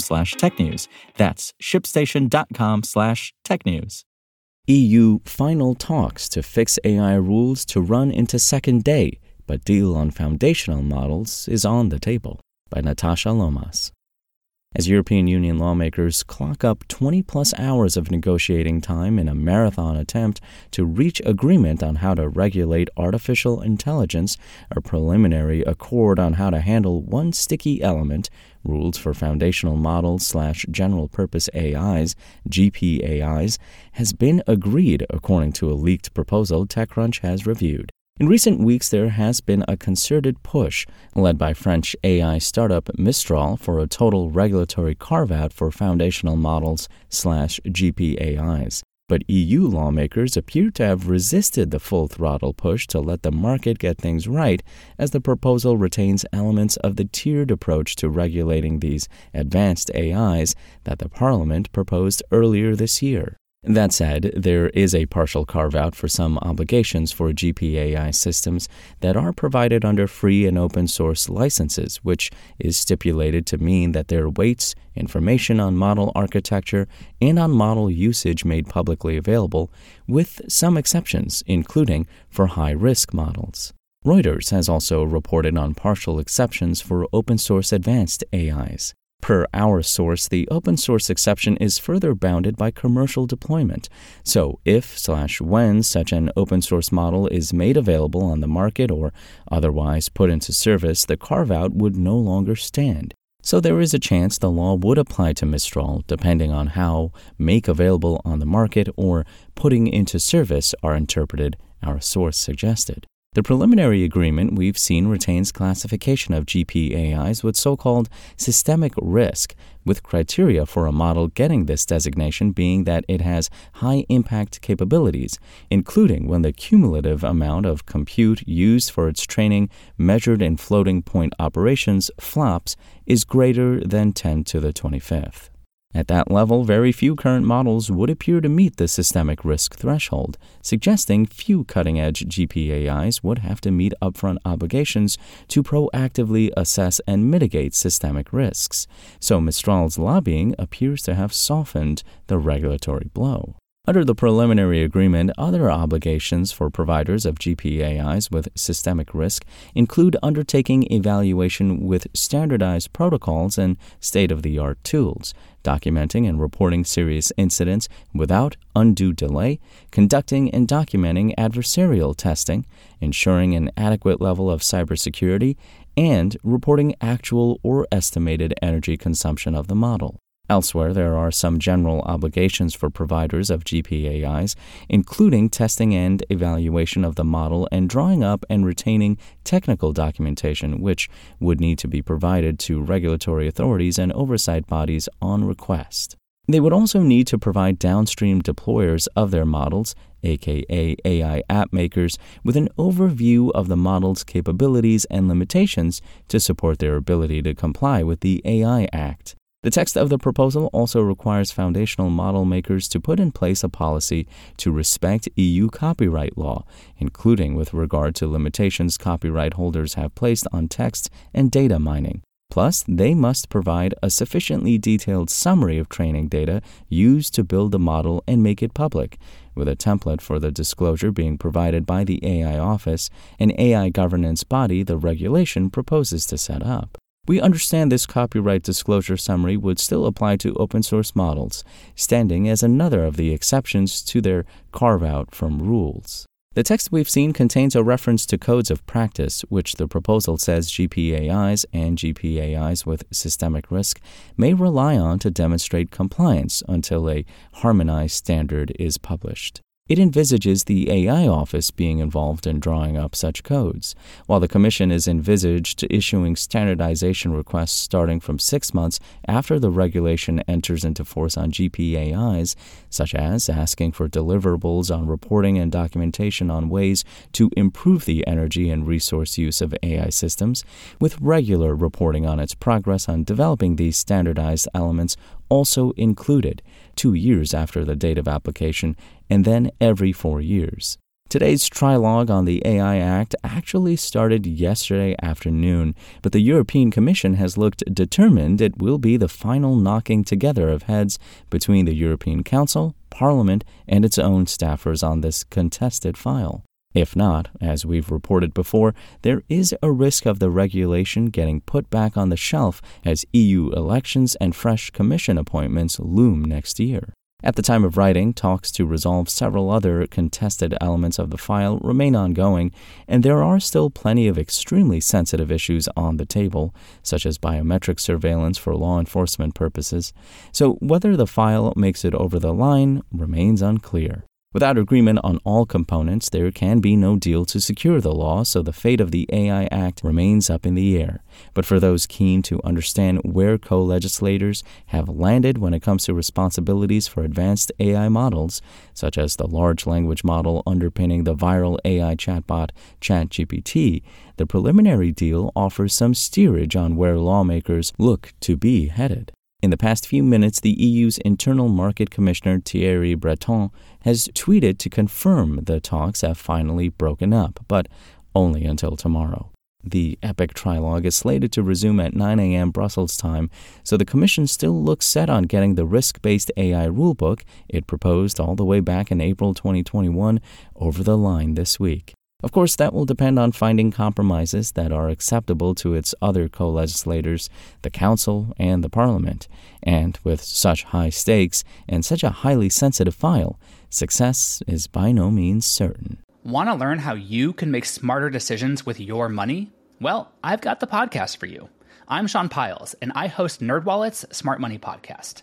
slash technews. That's shipstation.com slash technews. EU final talks to fix AI rules to run into second day, but deal on foundational models is on the table by Natasha Lomas. As European Union lawmakers clock up 20 plus hours of negotiating time in a marathon attempt to reach agreement on how to regulate artificial intelligence, a preliminary accord on how to handle one sticky element, rules for foundational models slash general purpose AIs, GPAIs, has been agreed according to a leaked proposal TechCrunch has reviewed. In recent weeks, there has been a concerted push, led by French AI startup Mistral, for a total regulatory carve out for foundational models slash GPAIs. But EU lawmakers appear to have resisted the full throttle push to let the market get things right, as the proposal retains elements of the tiered approach to regulating these advanced AIs that the Parliament proposed earlier this year. That said, there is a partial carve out for some obligations for GPAI systems that are provided under free and open source licenses, which is stipulated to mean that their weights, information on model architecture, and on model usage made publicly available, with some exceptions, including for high risk models. Reuters has also reported on partial exceptions for open source advanced AIs. Per our source, the open source exception is further bounded by commercial deployment. So, if slash when such an open source model is made available on the market or otherwise put into service, the carve out would no longer stand. So, there is a chance the law would apply to Mistral depending on how make available on the market or putting into service are interpreted, our source suggested. The preliminary agreement we've seen retains classification of GPAIs with so called systemic risk, with criteria for a model getting this designation being that it has high impact capabilities, including when the cumulative amount of compute used for its training, measured in floating point operations, flops, is greater than 10 to the 25th. At that level, very few current models would appear to meet the systemic risk threshold, suggesting few cutting edge GPAIs would have to meet upfront obligations to proactively assess and mitigate systemic risks. So Mistral's lobbying appears to have softened the regulatory blow. Under the preliminary agreement, other obligations for providers of GPAIs with systemic risk include undertaking evaluation with standardized protocols and state of the art tools, documenting and reporting serious incidents without undue delay, conducting and documenting adversarial testing, ensuring an adequate level of cybersecurity, and reporting actual or estimated energy consumption of the model. Elsewhere, there are some general obligations for providers of GPAIs, including testing and evaluation of the model and drawing up and retaining technical documentation, which would need to be provided to regulatory authorities and oversight bodies on request. They would also need to provide downstream deployers of their models, aka AI app makers, with an overview of the model's capabilities and limitations to support their ability to comply with the AI Act. The text of the proposal also requires foundational model makers to put in place a policy to respect EU copyright law, including with regard to limitations copyright holders have placed on text and data mining. Plus, they must provide a sufficiently detailed summary of training data used to build the model and make it public, with a template for the disclosure being provided by the AI Office, an AI governance body the regulation proposes to set up. We understand this copyright disclosure summary would still apply to open source models, standing as another of the exceptions to their carve out from rules. The text we've seen contains a reference to codes of practice, which the proposal says GPAIs and GPAIs with systemic risk may rely on to demonstrate compliance until a harmonized standard is published. It envisages the AI office being involved in drawing up such codes, while the Commission is envisaged issuing standardization requests starting from six months after the regulation enters into force on GPAIs, such as asking for deliverables on reporting and documentation on ways to improve the energy and resource use of AI systems, with regular reporting on its progress on developing these standardized elements also included two years after the date of application, and then every four years. Today's trilogue on the AI Act actually started yesterday afternoon, but the European Commission has looked determined it will be the final knocking together of heads between the European Council, Parliament, and its own staffers on this contested file. If not, as we've reported before, there is a risk of the regulation getting put back on the shelf as EU elections and fresh Commission appointments loom next year. At the time of writing, talks to resolve several other contested elements of the file remain ongoing, and there are still plenty of extremely sensitive issues on the table, such as biometric surveillance for law enforcement purposes. So, whether the file makes it over the line remains unclear. Without agreement on all components, there can be no deal to secure the law, so the fate of the AI Act remains up in the air. But for those keen to understand where co legislators have landed when it comes to responsibilities for advanced AI models, such as the large language model underpinning the viral AI chatbot ChatGPT, the preliminary deal offers some steerage on where lawmakers look to be headed. In the past few minutes, the EU's Internal Market Commissioner Thierry Breton has tweeted to confirm the talks have finally broken up, but only until tomorrow. The epic trilogue is slated to resume at 9 a.m. Brussels time, so the Commission still looks set on getting the risk based AI rulebook it proposed all the way back in April 2021 over the line this week. Of course, that will depend on finding compromises that are acceptable to its other co legislators, the Council and the Parliament. And with such high stakes and such a highly sensitive file, success is by no means certain. Want to learn how you can make smarter decisions with your money? Well, I've got the podcast for you. I'm Sean Pyles, and I host NerdWallet's Smart Money Podcast.